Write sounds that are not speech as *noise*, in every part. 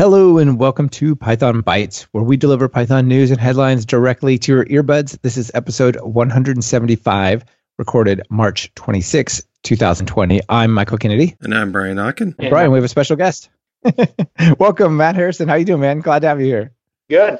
Hello and welcome to Python Bytes, where we deliver Python news and headlines directly to your earbuds. This is episode 175, recorded March 26, 2020. I'm Michael Kennedy. And I'm Brian Okken. And Brian, we have a special guest. *laughs* welcome, Matt Harrison. How you doing, man? Glad to have you here. Good.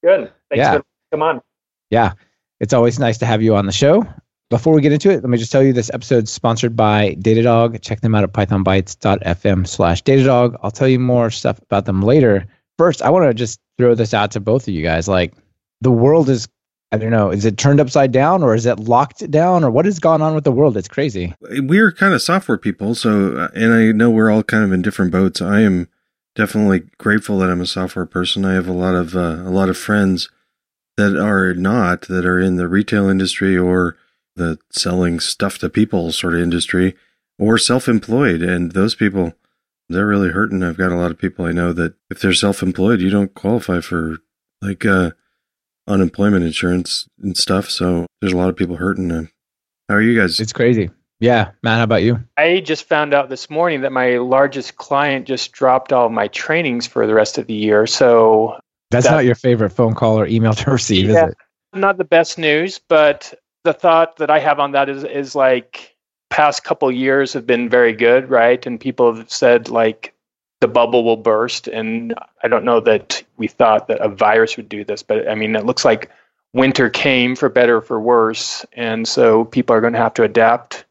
Good. Thanks Yeah. for come on. Yeah, it's always nice to have you on the show. Before we get into it, let me just tell you this episode's sponsored by Datadog. Check them out at pythonbytes.fm slash Datadog. I'll tell you more stuff about them later. First, I want to just throw this out to both of you guys. Like, the world is, I don't know, is it turned upside down or is it locked down or what has gone on with the world? It's crazy. We're kind of software people, so uh, and I know we're all kind of in different boats. I am definitely grateful that I'm a software person. I have a lot of uh, a lot of friends that are not that are in the retail industry or the selling stuff to people sort of industry or self-employed, and those people they're really hurting. I've got a lot of people I know that if they're self-employed, you don't qualify for like uh, unemployment insurance and stuff. So there's a lot of people hurting. How are you guys? It's crazy. Yeah. Matt, how about you? I just found out this morning that my largest client just dropped all my trainings for the rest of the year. So That's That- not your favorite phone call or email to receive, Yeah. is it? not the best news, but the thought that I have on that is is like past couple years have been very good, right? And people have said like the bubble will burst and I don't know that we thought that a virus would do this, but I mean it looks like winter came for better or for worse and so people are going to have to adapt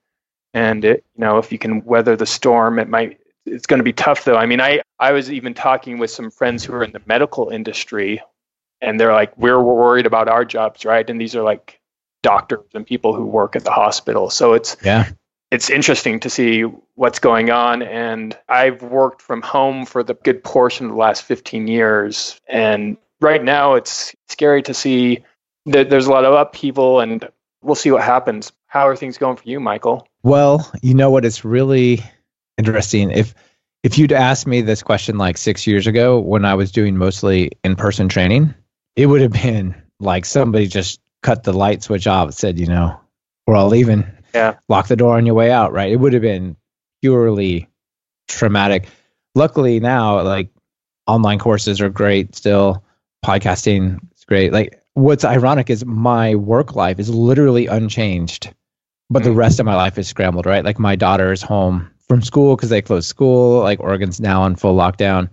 and it, you know if you can weather the storm it might it's going to be tough though. I mean I I was even talking with some friends who are in the medical industry and they're like we're worried about our jobs right and these are like doctors and people who work at the hospital so it's Yeah. it's interesting to see what's going on and i've worked from home for the good portion of the last 15 years and right now it's scary to see that there's a lot of upheaval and we'll see what happens how are things going for you michael Well, you know what? It's really interesting. If if you'd asked me this question like six years ago when I was doing mostly in person training, it would have been like somebody just cut the light switch off said, you know, we're all leaving. Yeah. Lock the door on your way out, right? It would have been purely traumatic. Luckily now, like online courses are great still. Podcasting is great. Like what's ironic is my work life is literally unchanged but the Mm. rest of my life is scrambled, right? Like my daughter is home from school because they closed school. Like Oregon's now on full lockdown.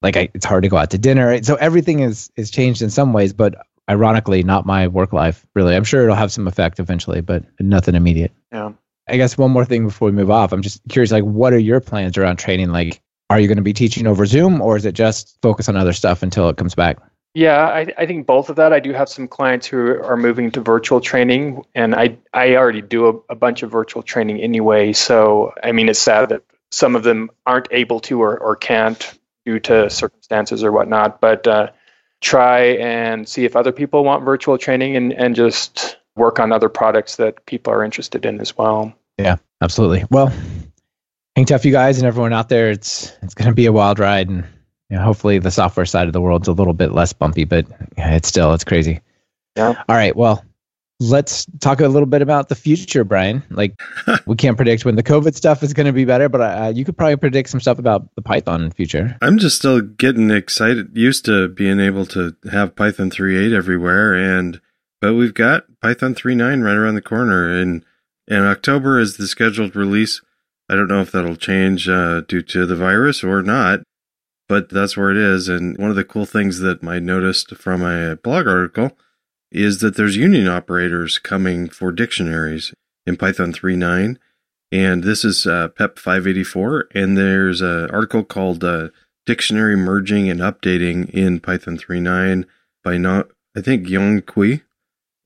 Like I, it's hard to go out to dinner. So everything is is changed in some ways, but ironically, not my work life. Really, I'm sure it'll have some effect eventually, but nothing immediate. yeah I guess one more thing before we move off. I'm just curious, like, what are your plans around training? Like, are you going to be teaching over Zoom, or is it just focus on other stuff until it comes back? Yeah, I, I think both of that. I do have some clients who are moving to virtual training, and I I already do a, a bunch of virtual training anyway. So I mean, it's sad that some of them aren't able to or, or can't due to circumstances or whatnot. But uh, try and see if other people want virtual training, and and just work on other products that people are interested in as well. Yeah, absolutely. Well, hang tough, you guys, and everyone out there. It's it's going to be a wild ride, and you know, hopefully the software side of the world's a little bit less bumpy, but yeah, it's still it's crazy. Yeah. All right. Well, let's talk a little bit about the future, Brian. Like *laughs* we can't predict when the COVID stuff is going to be better, but uh, you could probably predict some stuff about the Python future. I'm just still getting excited, used to being able to have Python 3.8 everywhere, and but we've got Python 3.9 right around the corner, and and October is the scheduled release. I don't know if that'll change uh, due to the virus or not, but that's where it is. And one of the cool things that I noticed from a blog article is that there's union operators coming for dictionaries in Python 3.9. And this is uh, PEP 584. And there's an article called uh, Dictionary Merging and Updating in Python 3.9 by, not, I think, Yong Cui.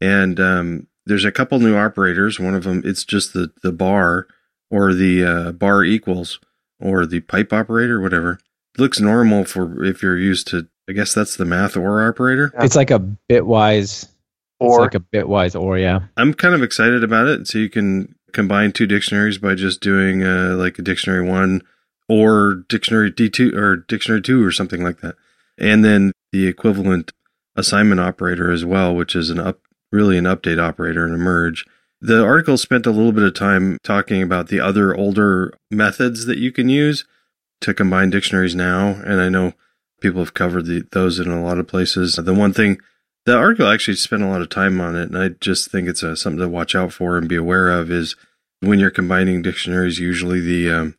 And um, there's a couple new operators. One of them, it's just the, the bar or the uh, bar equals or the pipe operator, whatever. Looks normal for if you're used to, I guess that's the math or operator. It's like a bitwise, Or it's like a bitwise or yeah. I'm kind of excited about it. So you can combine two dictionaries by just doing uh, like a dictionary one or dictionary D2 or dictionary two or something like that. And then the equivalent assignment operator as well, which is an up, really an update operator and a merge. The article spent a little bit of time talking about the other older methods that you can use to combine dictionaries now. And I know people have covered the, those in a lot of places. The one thing, the article actually spent a lot of time on it, and I just think it's a, something to watch out for and be aware of is when you're combining dictionaries, usually the um,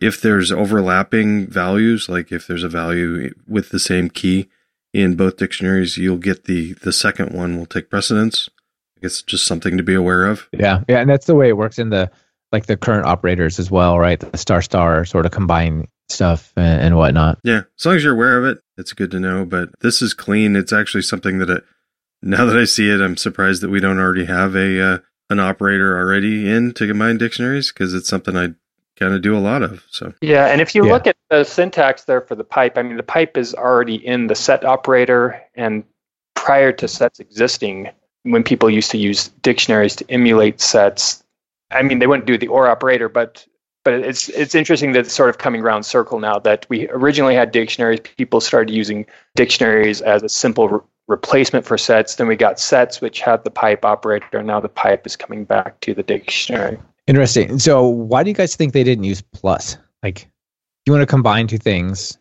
if there's overlapping values, like if there's a value with the same key in both dictionaries, you'll get the the second one will take precedence. I guess just something to be aware of. Yeah, yeah, and that's the way it works in the like the current operators as well, right? The star star sort of combine stuff and, and whatnot. Yeah, as long as you're aware of it, it's good to know. But this is clean. It's actually something that it, now that I see it, I'm surprised that we don't already have a uh, an operator already in to combine dictionaries because it's something I kind of do a lot of. So yeah, and if you Yeah. look at the syntax there for the pipe, I mean the pipe is already in the set operator, and prior to sets existing, when people used to use dictionaries to emulate sets, I mean they wouldn't do the or operator, but but it's it's interesting that it's sort of coming around circle now that we originally had dictionaries, people started using dictionaries as a simple re- replacement for sets. Then we got sets which had the pipe operator, and now the pipe is coming back to the dictionary. Interesting. So, why do you guys think they didn't use plus? Like, you want to combine two things,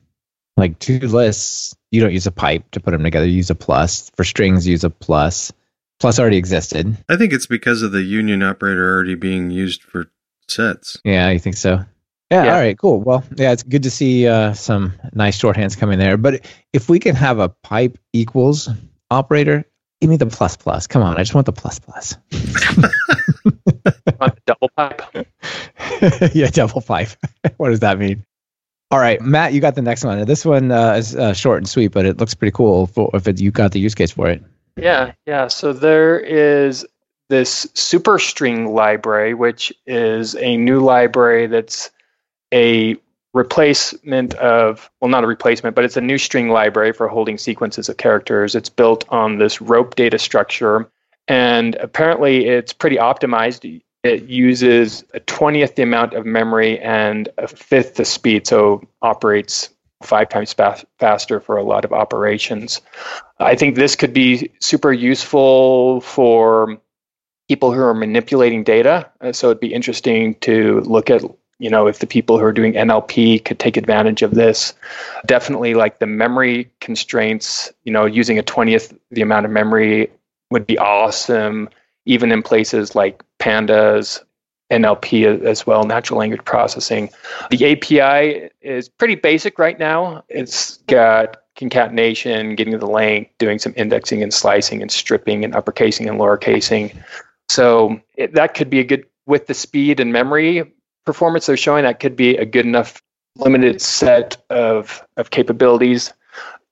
like two lists. You don't use a pipe to put them together. You use a plus for strings. Use a plus. Plus already existed. I think it's because of the union operator already being used for sets. Yeah, you think so? Yeah, Yeah. All right. Cool. Well, yeah, it's good to see uh, some nice shorthands coming there. But if we can have a pipe equals operator, give me the plus plus. Come on, I just want the plus plus. *laughs* On the double pipe. *laughs* yeah, double pipe. *laughs* what does that mean? All right, Matt, you got the next one. This one uh, is uh, short and sweet, but it looks pretty cool for, if it, you got the use case for it. Yeah, yeah. So there is this superstring library, which is a new library that's a replacement of, well, not a replacement, but it's a new string library for holding sequences of characters. It's built on this rope data structure, and apparently it's pretty optimized. It uses a 20th the amount of memory and a fifth the speed, so operates five times fast, faster for a lot of operations. I think this could be super useful for people who are manipulating data. Uh, So it'd be interesting to look at, you know, if the people who are doing NLP could take advantage of this. Definitely like the memory constraints, you know, using a 20th the amount of memory would be awesome, even in places like pandas, NLP as well, natural language processing. The API is pretty basic right now. It's got concatenation, getting the length, doing some indexing and slicing and stripping and uppercasing and lowercasing. So it, that could be a good with the speed and memory performance they're showing. That could be a good enough limited set of of capabilities.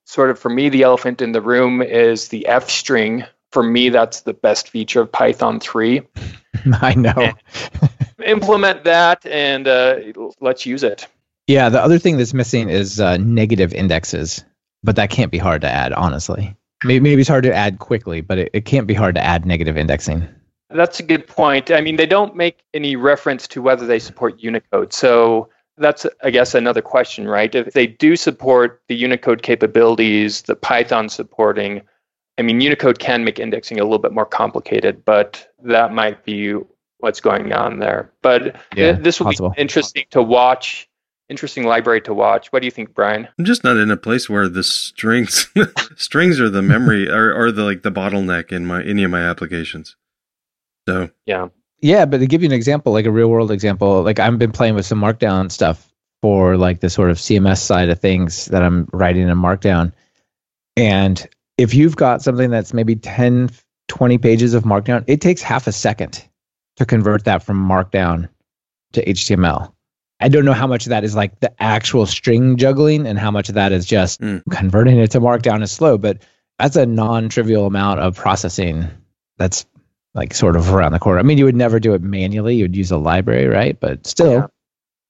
Sort of for me, the elephant in the room is the F string. For me, that's the best feature of Python 3. *laughs* I know. Implement that and uh, let's use it. Yeah, the other thing that's missing is uh, negative indexes, but that can't be hard to add, honestly. Maybe, maybe it's hard to add quickly, but it, it can't be hard to add negative indexing. That's a good point. I mean, they don't make any reference to whether they support Unicode. So that's, I guess, another question, right? If they do support the Unicode capabilities, the Python supporting, I mean, Unicode can make indexing a little bit more complicated, but that might be what's going on there. But Yeah, th- this will possible. be interesting to watch, interesting library to watch. What do you think, Brian? I'm just not in a place where the strings *laughs* strings are the memory or or the like the bottleneck in my any of my applications. So Yeah. Yeah, but to give you an example, like a real world example, like I've been playing with some Markdown stuff for like the sort of CMS side of things that I'm writing in Markdown. And if you've got something that's maybe 10, 20 pages of Markdown, it takes half a second to convert that from Markdown to HTML. I don't know how much of that is like the actual string juggling and how much of that is just Mm. converting it to Markdown is slow, but that's a non trivial amount of processing that's like sort of around the corner. I mean, you would never do it manually. You would use a library, right? But still, Yeah.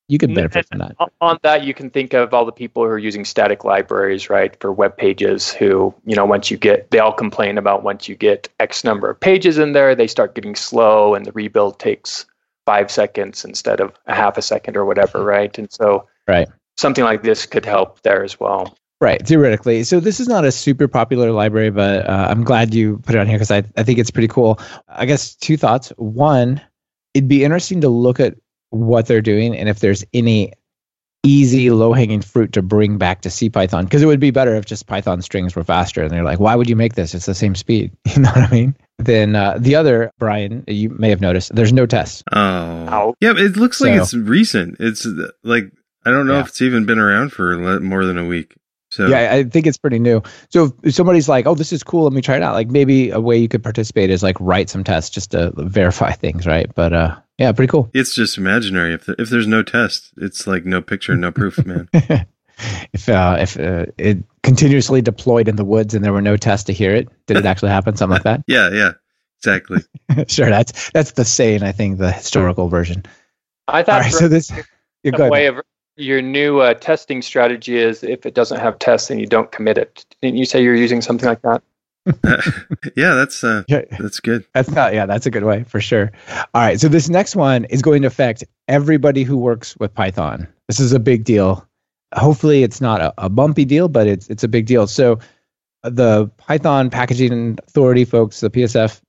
you could And- benefit from that. On- On that, you can think of all the people who are using static libraries, right, for web pages. Who, you know, once you get, they all complain about once you get X number of pages in there, they start getting slow, and the rebuild takes five seconds instead of a half a second or whatever, mm-hmm. right? And so, Right. something like this could help there as well. Right, theoretically. So this is not a super popular library, but uh, I'm glad you put it on here because I, I think it's pretty cool. I guess two thoughts. One, it'd be interesting to look at what they're doing and if there's any easy, low hanging fruit to bring back to CPython because it would be better if just Python strings were faster. And they're like, why would you make this? It's the same speed. *laughs* You know what I mean? Then uh, the other, Brian, you may have noticed, there's no test. Oh, Ow. yeah. It looks like it's recent. It's uh, like I don't know Yeah. if it's even been around for more than a week. So Yeah, I think it's pretty new. So if somebody's like, "Oh, this is cool. Let me try it out." Like maybe a way you could participate is like write some tests just to verify *laughs* things, right? But uh, yeah, pretty cool. it's just imaginary. If if there's no test, it's like no picture, no proof, man. *laughs* if uh, if uh, it continuously deployed in the woods and there were no tests to hear it, did it *laughs* actually happen? Something like that. yeah, yeah, exactly. sure, that's that's the saying. I think the historical version. I All thought right, so this. Yeah, a go way of your new uh, testing strategy is if it doesn't have tests, then you don't commit it. Didn't you say you're using something like that? *laughs* yeah, that's uh, that's good. That's not, yeah, that's a good way for sure. All right. So this next one is going to affect everybody who works with Python. This is a big deal. Hopefully it's not a, a bumpy deal, but it's it's a big deal. So uh, the Python Packaging Authority folks, the PSF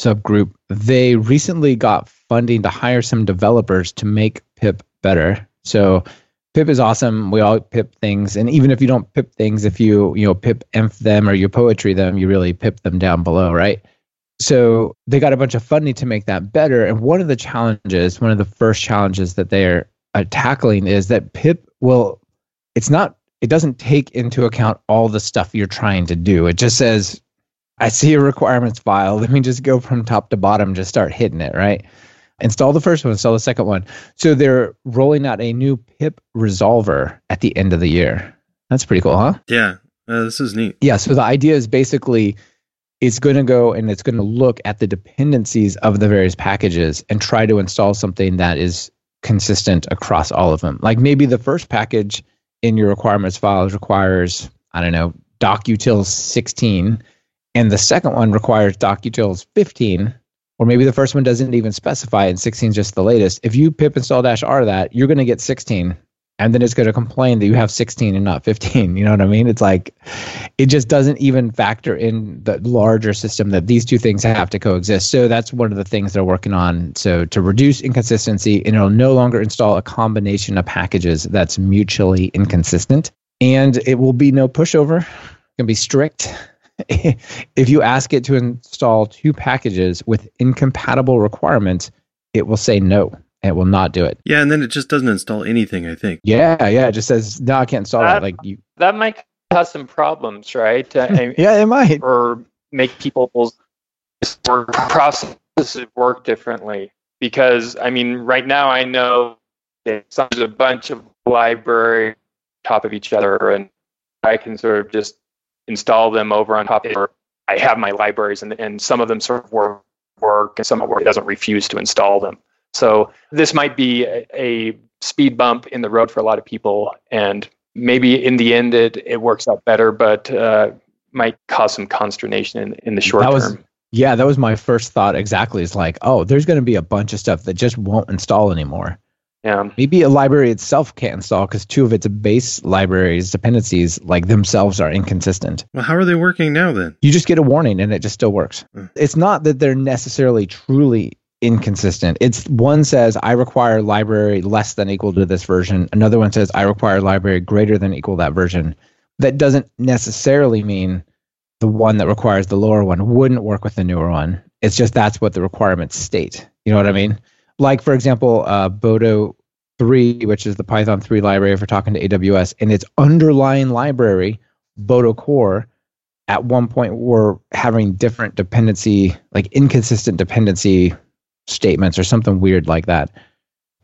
subgroup, they recently got funding to hire some developers to make pip better. So pip is awesome. We all pip things, and even if you don't pip things, if you you know pipenv them or you poetry them, you really pip them down below, right? So they got a bunch of funding to make that better. And one of the challenges, one of the first challenges that they're uh, tackling is that pip will, it's not, it doesn't take into account all the stuff you're trying to do. It just says, I see a requirements file. Let me just go from top to bottom, just start hitting it, right? Install the first one, install the second one. So they're rolling out a new pip resolver at the end of the year. That's pretty cool, huh? Yeah, uh, this is neat. Yeah. So the idea is basically it's going to go and it's going to look at the dependencies of the various packages and try to install something that is consistent across all of them. Like maybe the first package in your requirements files requires, I don't know, docutils 16, and the second one requires docutils 15. Or maybe the first one doesn't even specify and 16 is just the latest. If you pip install dash r that, you're going to get 16 and then it's going to complain that you have 16 and not 15 *laughs* you know what i mean? It's like it just doesn't even factor in the larger system that these two things have to coexist. So that's one of the things they're working on. So to reduce inconsistency and it'll no longer install a combination of packages that's mutually inconsistent and it will be no pushover. It can be strict if you ask it to install two packages with incompatible requirements it will say no it will not do it Yeah, and then it just doesn't install anything. I think. yeah, yeah. It just says no, I can't install that. That- Like you, That might cause some problems, right? And- *laughs* yeah, it might. or make people's work processes work differently. Because I mean, right now I know that there's a bunch of library on top of each other, and I can sort of just install them over on top. Of, I have my libraries, and and some of them sort of work, work, and some of it doesn't refuse to install them. So this might be a, a speed bump in the road for a lot of people, and maybe in the end it, it works out better, but uh, might cause some consternation in, in the short That was- term. Yeah, that was my first thought exactly. It's like, oh, there's going to be a bunch of stuff that just won't install anymore. Yeah. Maybe a library itself can't install because two of its base libraries dependencies, like themselves, are inconsistent. Well, how are they working now then? You just get a warning and it just still works. Hmm. It's not that they're necessarily truly inconsistent. It's one says I require library less than equal to this version. Another one says I require library greater than equal that version. That doesn't necessarily mean the one that requires the lower one wouldn't work with the newer one. It's just that's what the requirements state. You know what I mean? Like for example, uh, Boto 3, which is the Python 3 library for talking to AWS, and its underlying library, Botocore, at one point were having different dependency, like inconsistent dependency statements or something weird like that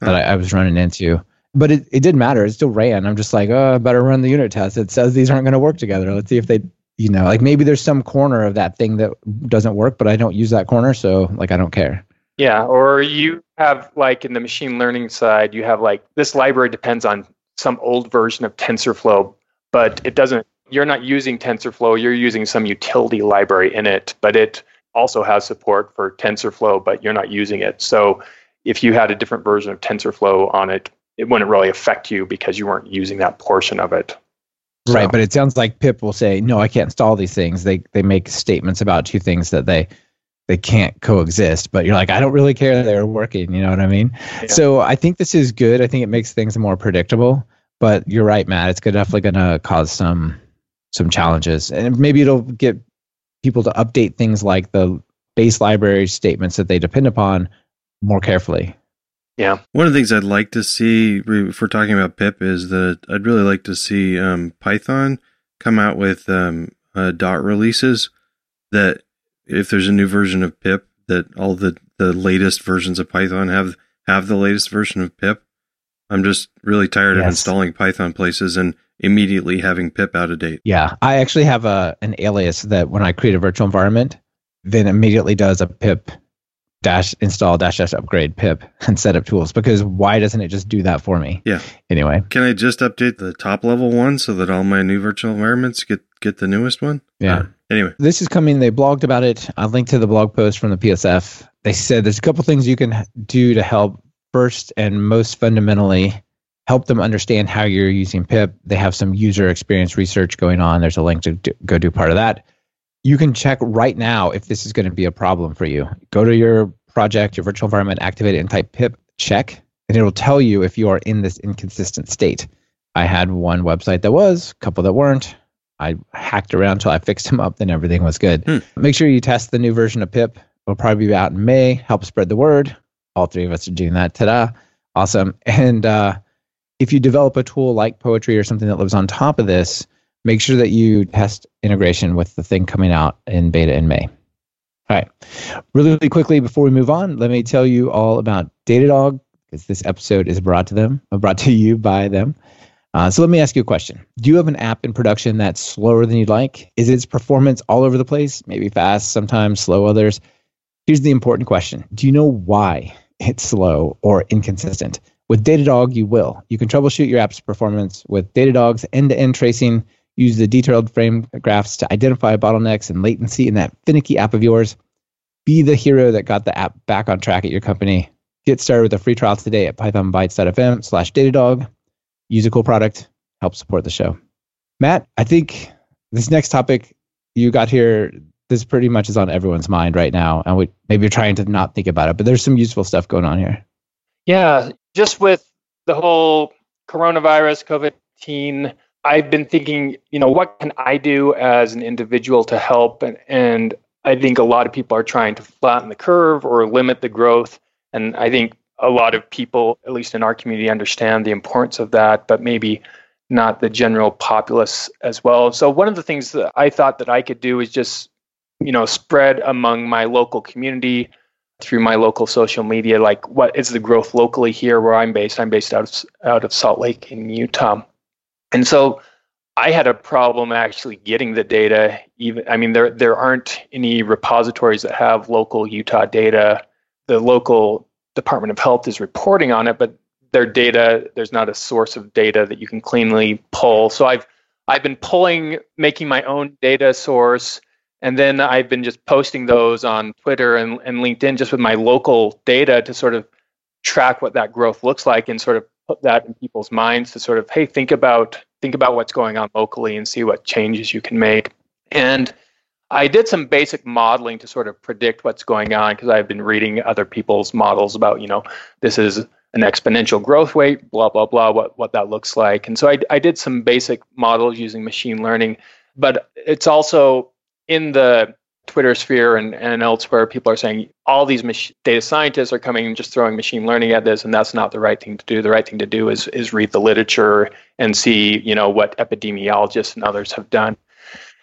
that I, I was running into. But it, it didn't matter. It still ran. I'm just like, oh, I better run the unit test. It says these aren't going to work together. Let's see if they, you know, like maybe there's some corner of that thing that doesn't work, but I don't use that corner. So like, I don't care. Yeah. Or you have like in the machine learning side, you have like this library depends on some old version of TensorFlow, but it doesn't, you're not using TensorFlow, you're using some utility library in it, but it also has support for TensorFlow, but you're not using it. So if you had a different version of TensorFlow on it, it wouldn't really affect you because you weren't using that portion of it. So- Right. But it sounds like Pip will say, no, I can't install these things. They, they make statements about two things that they, they can't coexist, but you're like, I don't really care. They're working. You know what I mean? Yeah. So I think this is good. I think it makes things more predictable. but you're right, Matt. It's definitely going to cause some some challenges, and maybe it'll get people to update things like the base library statements that they depend upon more carefully. Yeah. One of the things I'd like to see, if we're talking about pip, is that I'd really like to see um, Python come out with um, uh, dot releases that if there's a new version of pip, that all the, the latest versions of Python have have the latest version of pip. I'm just really tired yes. of installing Python places and immediately having pip out of date. Yeah, I actually have a an alias that when I create a virtual environment, then immediately does a pip dash install dash dash upgrade pip *laughs* and set up tools because why doesn't it just do that for me? Yeah. Anyway, can I just update the top level one so that all my new virtual environments get get the newest one? Yeah. Anyway, this is coming. They blogged about it. I linked to the blog post from the PSF. They said there's a couple things you can do to help. First and most fundamentally, help them understand how you're using pip. They have some user experience research going on. There's a link to do, go do part of that you can check right now if this is going to be a problem for you. Go to your project, your virtual environment, activate it, and type pip check, and it'll tell you if you are in this inconsistent state. I had one website that was, a couple that weren't. I hacked around until I fixed them up, then everything was good. Hmm. Make sure you test the new version of pip. It'll probably be out in May. Help spread the word. All three of us are doing that. Ta-da! Awesome. *laughs* And uh, if you develop a tool like Poetry or something that lives on top of this, make sure that you test integration with the thing coming out in beta in May. All right. Really, really quickly before we move on, let me tell you all about Datadog because this episode is brought to them, uh, brought to you by them. Uh, so let me ask you a question. Do you have an app in production that's slower than you'd like? Is its performance all over the place? Maybe fast, sometimes slow others. Here's the important question. Do you know why it's slow or inconsistent? With Datadog, you will. You can troubleshoot your app's performance with Datadog's end-to-end tracing Use the detailed flame graphs to identify bottlenecks and latency in that finicky app of yours. Be the hero that got the app back on track at your company. Get started with a free trial today at pythonbytes.fm slash datadog. Use a cool product. Help support the show. Matt, I think this next topic you got here, this pretty much is on everyone's mind right now. And we maybe you're trying to not think about it, but there's some useful stuff going on here. Yeah, just with the whole coronavirus, COVID 19 I've been thinking, you know, what can I do as an individual to help? And, and I think a lot of people are trying to flatten the curve or limit the growth. And I think a lot of people, at least in our community, understand the importance of that, but maybe not the general populace as well. So one of the things that I thought that I could do is just, you know, spread among my local community through my local social media, like what is the growth locally here where I'm based. I'm based out of out of Salt Lake in Utah. And so I had a problem actually getting the data. Even I mean, there there aren't any repositories that have local Utah data. The local Department of Health is reporting on it, but their data there's not a source of data that you can cleanly pull. So I've I've been pulling, making my own data source, and then I've been just posting those on Twitter and, and LinkedIn just with my local data to sort of track what that growth looks like and sort of put that in people's minds to sort of hey think about think about what's going on locally and see what changes you can make. And i did some basic modeling to sort of predict what's going on because i've been reading other people's models about you know this is an exponential growth rate blah blah blah what what that looks like. And so i, I did some basic models using machine learning but it's also in the Twitter sphere and, and elsewhere, people are saying all these mach- data scientists are coming and just throwing machine learning at this, and that's not the right thing to do. The right thing to do is is read the literature and see, you know, what epidemiologists and others have done.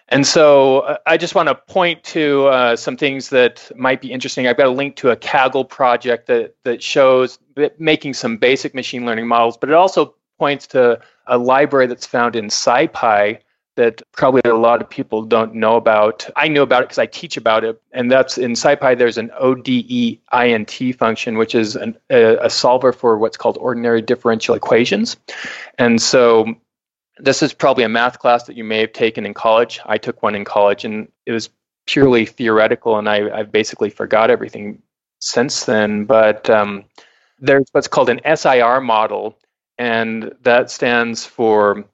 And so uh, I just want to point to uh, some things that might be interesting. I've got a link to a Kaggle project that that shows that making some basic machine learning models, but it also points to a library that's found in SciPy that probably a lot of people don't know about. I knew about it because I teach about it, and that's in SciPy. There's an ODEINT function, which is an, a, a solver for what's called ordinary differential equations, and so this is probably a math class that you may have taken in college. I took one in college, and it was purely theoretical, and I, I've basically forgot everything since then. But um, there's what's called an SIR model, and that stands for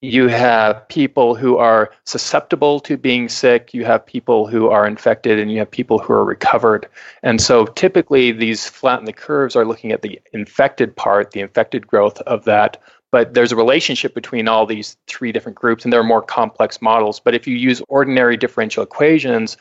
you have people who are susceptible to being sick, you have people who are infected, and you have people who are recovered. And so typically these flatten the curves are looking at the infected part, the infected growth of that but there's a relationship between all these three different groups, and there are more complex models. But if you use ordinary differential equations,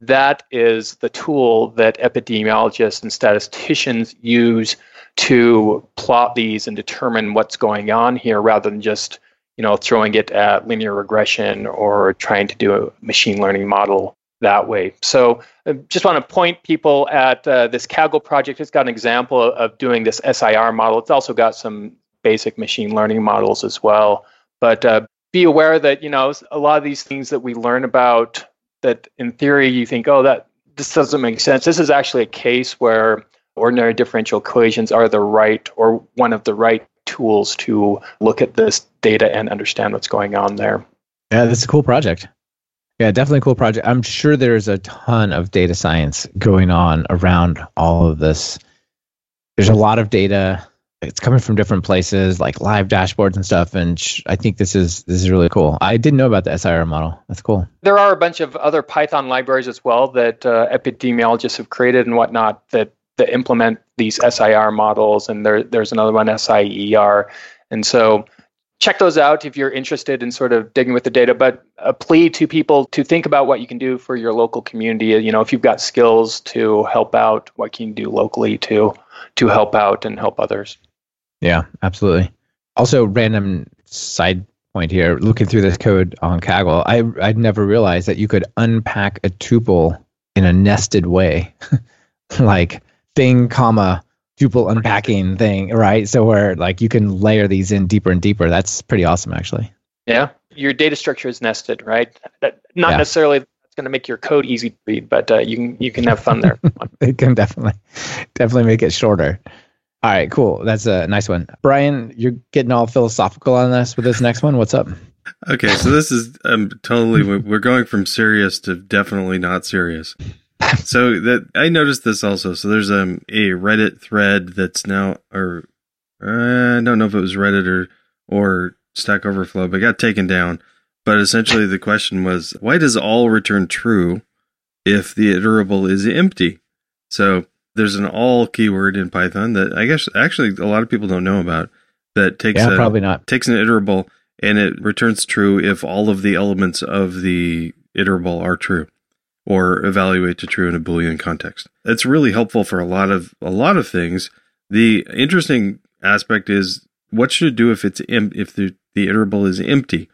that is the tool that epidemiologists and statisticians use to plot these and determine what's going on here rather than just you know throwing it at linear regression or trying to do a machine learning model that way. So i just want to point people at uh, this kaggle project. It's got an example of doing this sir model. It's also got some basic machine learning models as well. But uh, be aware that you know a lot of these things that we learn about that in theory you think oh that this doesn't make sense. This is actually a case where ordinary differential equations are the right or one of the right tools to look at this data and understand what's going on there. Yeah, that's a cool project. Yeah, definitely a cool project. I'm sure there's a ton of data science going on around all of this. There's a lot of data. It's coming from different places, like live dashboards and stuff. And sh- I think this is this is really cool. I didn't know about the SIR model. That's cool. There are a bunch of other Python libraries as well that uh, epidemiologists have created and whatnot that that implement these SIR models, and there, there's another one, SIER. And so check those out if you're interested in sort of digging with the data. But a plea to people to think about what you can do for your local community. You know, if you've got skills to help out, what can you do locally to to help out and help others? Yeah, absolutely. Also, random side point here, looking through this code on Kaggle, I I'd never realized that you could unpack a tuple in a nested way. *laughs* like thing, comma, tuple unpacking thing, right? So where like you can layer these in deeper and deeper. That's pretty awesome, actually. Yeah, your data structure is nested, right? That, not yeah. necessarily it's going to make your code easy to read, but uh, you can you can have fun there. *laughs* it can definitely definitely make it shorter. All right, cool. That's a nice one. Brian, you're getting all philosophical on this with this next one. What's up? Okay, so this is um, totally we're going from serious to definitely not serious *laughs* so that I noticed this also. So there's um, a Reddit thread that's now, or uh, I don't know if it was Reddit or or Stack Overflow, but got taken down. But essentially, the question was, why does all return true if the iterable is empty? So there's an all keyword in Python that I guess actually a lot of people don't know about. That takes yeah, a, probably not takes an iterable and it returns true if all of the elements of the iterable are true or evaluate to true in a boolean context. It's really helpful for a lot of a lot of things. The interesting aspect is what should it do if it's em- if the the iterable is empty,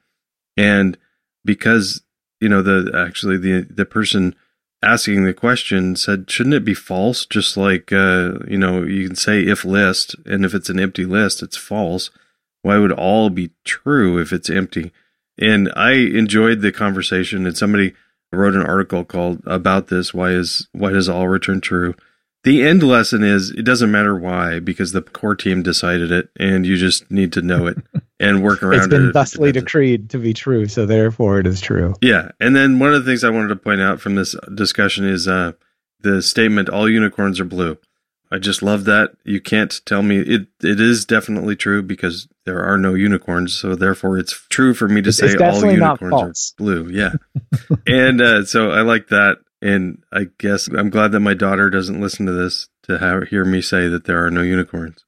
and because you know the actually the the person asking the question said shouldn't it be false just like uh, you know you can say if list and if it's an empty list it's false why would all be true if it's empty and i enjoyed the conversation and somebody wrote an article called about this. Why is why does all return true? The end lesson is it doesn't matter why because the core team decided it, and you just need to know it *laughs* and work around it. It's been it thusly decreed to be true, so therefore it is true. Yeah, and then one of the things I wanted to point out from this discussion is uh, the statement: "All unicorns are blue." I just love that. You can't tell me it. It is definitely true because there are no unicorns, so therefore it's true for me to it's, say all unicorns are blue. Yeah, *laughs* and uh, so I like that, and I guess I'm glad that my daughter doesn't listen to this to have, hear me say that there are no unicorns.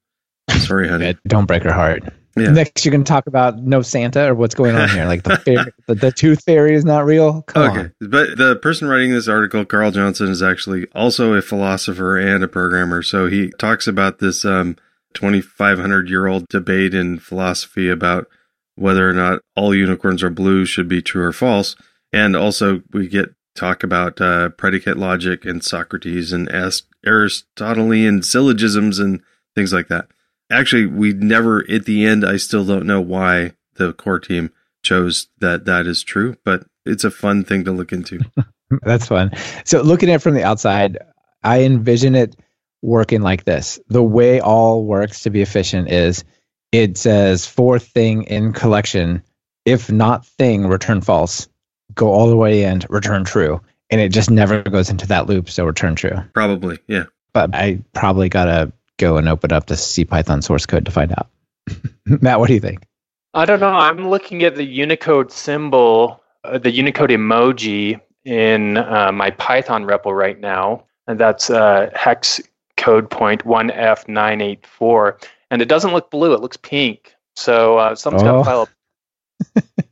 Sorry, honey. Don't break her heart. Yeah. Next, you're going to talk about no Santa or what's going on here. Like the *laughs* fairy, the, the, tooth fairy is not real. Come okay, on. but the person writing this article, Carl Johnson, is actually also a philosopher and a programmer. So he talks about this um, 2,500 year old debate in philosophy about whether or not all unicorns are blue should be true or false. And also, we get talk about uh, predicate logic and Socrates and Aristotelian syllogisms and things like that actually we never at the end i still don't know why the core team chose that that is true but it's a fun thing to look into. *laughs* That's fun. So looking at it from the outside i envision it working like this. The way all works to be efficient is it says for thing in collection if not thing return false. Go all the way and return true. And it just never goes into that loop so return true. Probably yeah. But i probably gotta go and open up the C Python source code to find out. *laughs* Matt, what do you think? I don't know. I'm looking at the Unicode symbol, uh, the Unicode emoji in uh, my Python REPL right now, and that's uh, hex code point 1F984. And it doesn't look blue, it looks pink. So uh, someone's got Oh. to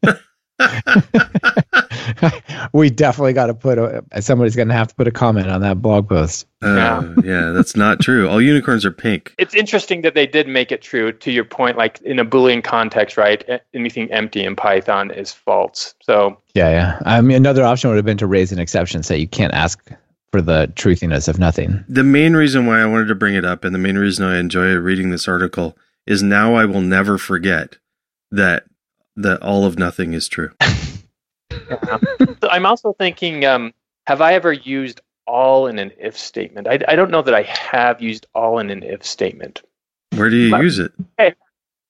file. *laughs* *laughs* we definitely got to put a, somebody's going to have to put a comment on that blog post. Uh, yeah, that's not true. All unicorns are pink. It's interesting that they did make it true. To your point, like in a Boolean context, right? Anything empty in Python is false. So Yeah, yeah. I mean, another option would have been to raise an exception, say you can't ask for the truthiness of nothing. The main reason why I wanted to bring it up and the main reason I enjoy reading this article is now I will never forget that that all of nothing is true. *laughs* So I'm also thinking, um, have I ever used all in an if statement? I, I don't know that I have used all in an if statement. Where do you But- use it?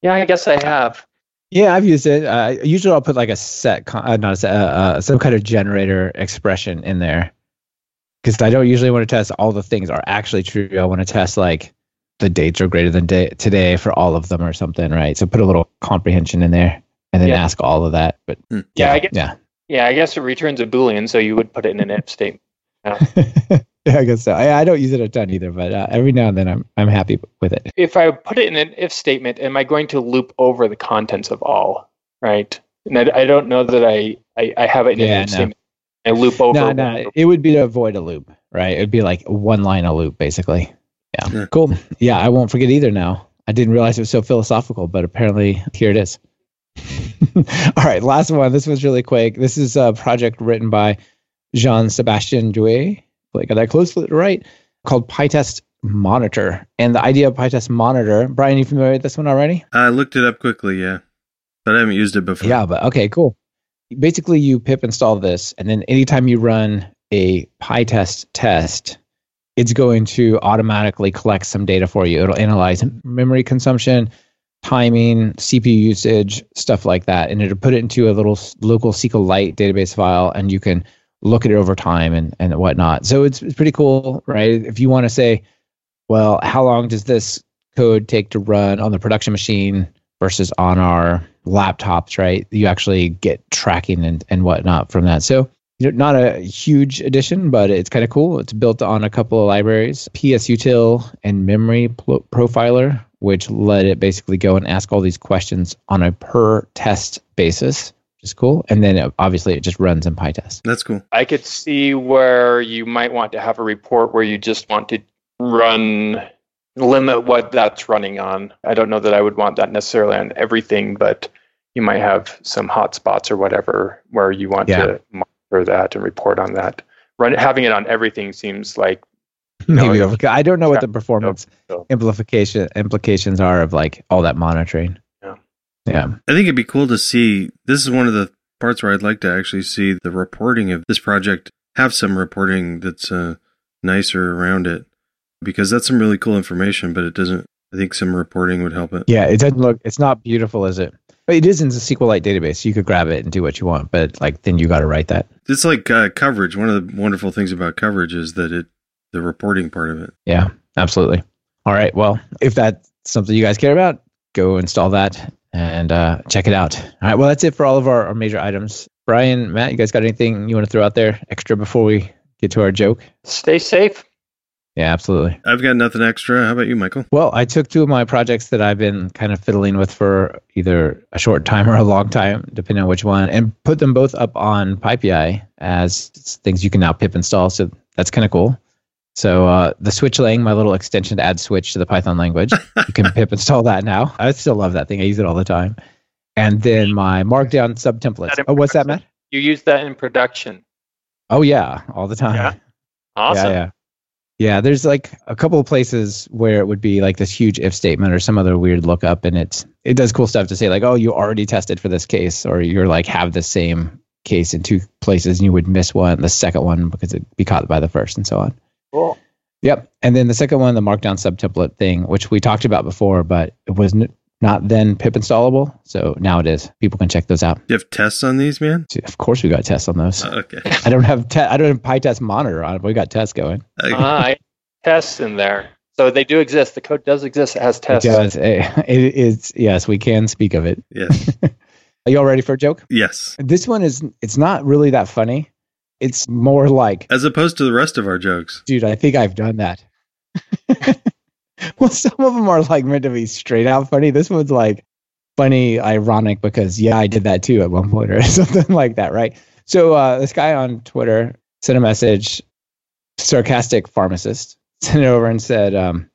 Yeah, I guess I have. Yeah, I've used it. Uh, usually, I'll put like a set, con- uh, not a set, uh, uh, some kind of generator expression in there, because I don't usually want to test all the things are actually true. I want to test like the dates are greater than day, today for all of them or something, right? So put a little comprehension in there and then Yeah. ask all of that. But Hmm. Yeah, I guess- yeah, Yeah, I guess it returns a Boolean, so you would put it in an if statement. *laughs* yeah, I guess so. I, I don't use it a ton either, but uh, every now and then I'm I'm happy with it. If I put it in an if statement, am I going to loop over the contents of all? Right? And I, I don't know that I, I, I have it in Yeah, an if no. statement. I loop over. No, no, of it would be to avoid a loop, right? It'd be like one line a loop, basically. Yeah. Yeah. Cool. Yeah, I won't forget either now. I didn't realize it was so philosophical, but apparently here it is. *laughs* All right, last one. This was really quick. This is a project written by Jean Sebastian Douay. Like got that close to the right, called PyTest Monitor. And the idea of PyTest Monitor, Brian, you familiar with this one already? I looked it up quickly, yeah. But I haven't used it before. Yeah, but okay, cool. Basically, you pip install this, and then anytime you run a PyTest test, it's going to automatically collect some data for you. It'll analyze memory consumption, timing, CPU usage, stuff like that, and it'll put it into a little local SQLite database file, and you can look at it over time and and whatnot. So it's, it's pretty cool, right? If you want to say, well, how long does this code take to run on the production machine versus on our laptops, right? You actually get tracking and, and whatnot from that. So, you know, not a huge addition, but it's kind of cool. It's built on a couple of libraries, PSUtil and Memory Pl- Profiler, which let it basically go and ask all these questions on a per test basis, which is cool. And then it, obviously it just runs in PyTest. That's cool. I could see where you might want to have a report where you just want to run limit what that's running on. I don't know that I would want that necessarily on everything, but you might have some hotspots or whatever where you want Yeah. to monitor that and report on that. Run having it on everything seems like *laughs* Maybe it- over. I don't know what the Yeah. performance No. implication implications are of like all that monitoring. Yeah. Yeah. I think it'd be cool to see. This is one of the parts where I'd like to actually see the reporting of this project have some reporting that's uh, nicer around it because that's some really cool information, but it doesn't. I think some reporting would help it. Yeah, it doesn't look. It's not beautiful, is it? But it is in the SQLite database. You could grab it and do what you want, but like then you got to write that. It's like uh, coverage. One of the wonderful things about coverage is that it, the reporting part of it. Yeah, absolutely. All right. Well, if that's something you guys care about, go install that and uh, check it out. All right. Well, that's it for all of our, our major items. Brian, Matt, you guys got anything you want to throw out there extra before we get to our joke? stay safe. Yeah, absolutely. I've got nothing extra. How about you, Michael? Well, I took two of my projects that I've been kind of fiddling with for either a short time or a long time, depending on which one, and put them both up on PyPI as things you can now pip install. So that's kind of cool. So uh, the switchlang, my little extension to add switch to the Python language, you can *laughs* pip install that now. I still love that thing. I use it all the time. And then my Markdown subtemplates. Oh, what's that, Matt? You use that in production. Oh yeah, all the time. Yeah. *laughs* Awesome. Yeah, yeah. Yeah, there's like a couple of places where it would be like this huge if statement or some other weird lookup, and it's it does cool stuff to say like, oh, you already tested for this case, or you're like have the same case in two places, and you would miss one, the second one because it'd be caught by the first, and so on. Cool. Yep. And then the second one, the Markdown subtemplate thing, which we talked about before, but it was n- not then pip installable, so now it is. People can check those out. Do you have tests on these, man? Of course, we got tests on those. Uh, okay. *laughs* I don't have te- I don't have PyTest monitor on it, but we got tests going. Uh, Ah, tests in there. So they do exist. The code does exist. It has tests. It does. It, *laughs* it is yes, we can speak of it. yes. *laughs* Are you all ready for a joke? Yes. This one is it's not really that funny. It's more like, As opposed to the rest of our jokes. dude, I think I've done that. *laughs* well, some of them are like meant to be straight out funny. This one's like, funny, ironic because yeah, I did that too at one point *laughs* or something like that, right? So uh, this guy on Twitter sent a message, sarcastic pharmacist, *laughs* sent it over and said, um,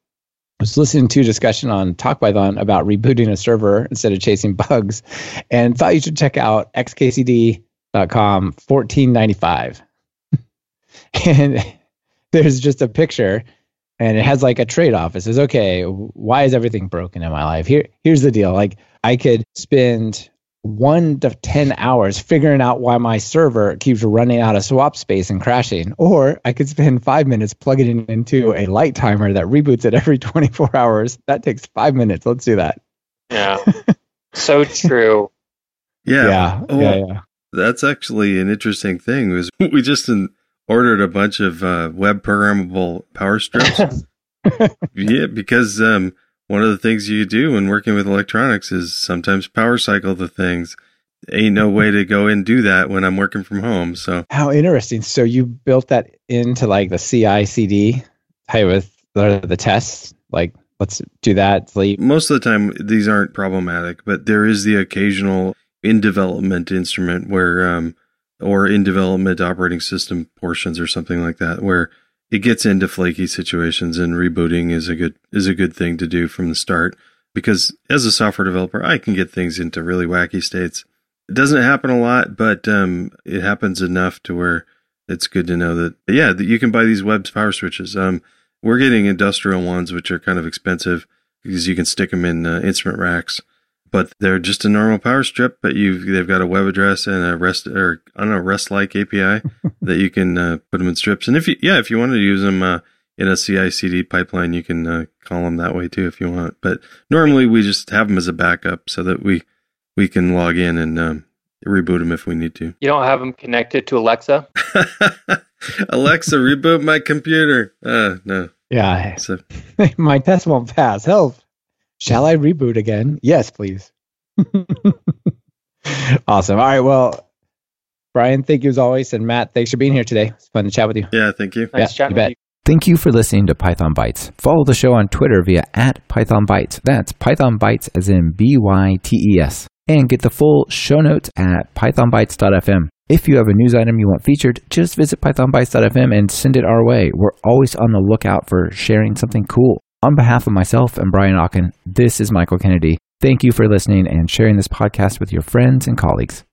I was listening to a discussion on Talk Python about rebooting a server instead of chasing bugs, and thought you should check out xkcd.com 1495. and there's just a picture and it has like a trade-off. It says, okay, why is everything broken in my life? Here, here's the deal. Like I could spend one to 10 hours figuring out why my server keeps running out of swap space and crashing. Or I could spend five minutes plugging it into a light timer that reboots it every *laughs* 24 hours. That takes five minutes. Let's do that. Yeah. *laughs* so true. Yeah. Yeah. Oh, yeah, yeah. That's actually an interesting thing. Was *laughs* we just in, ordered a bunch of uh, web programmable power strips? *laughs* yeah, because um, one of the things you do when working with electronics is sometimes power cycle the things. Ain't no way to go and do that when I'm working from home. So How interesting. So you built that into like the CI CD type with the, the tests? Like, let's do that. Sleep. most of the time these aren't problematic, but there is the occasional in development instrument where um, or in development operating system portions or something like that where it gets into flaky situations and rebooting is a good is a good thing to do from the start because as a software developer I can get things into really wacky states. It doesn't happen a lot, but um, it happens enough to where it's good to know that yeah, that you can buy these web power switches. Um, we're getting industrial ones which are kind of expensive because you can stick them in uh, instrument racks but they're just a normal power strip. But you've they've got a web address and a REST or I don't know REST like API *laughs* that you can uh, put them in strips. And if you yeah if you want to use them uh, in a CI/CD pipeline, you can uh, call them that way too if you want. But normally we just have them as a backup so that we we can log in and um, reboot them if we need to. You don't have them connected to Alexa? *laughs* Alexa, reboot my computer. Uh, no. Yeah. So *laughs* My test won't pass. Help. Shall I reboot again? Yes, please. *laughs* awesome. All right. Well, Brian, thank you as always. And Matt, thanks for being here today. It's fun to chat with you. yeah, thank you. Nice Yeah, chatting you with you. Thank you for listening to Python Bytes. Follow the show on Twitter via at Python Bytes. That's Python Bytes as in B Y T E S. And get the full show notes at pythonbytes.fm. If you have a news item you want featured, just visit pythonbytes.fm and send it our way. We're always on the lookout for sharing something cool. On behalf of myself and Brian Okken, this is Michael Kennedy. Thank you for listening and sharing this podcast with your friends and colleagues.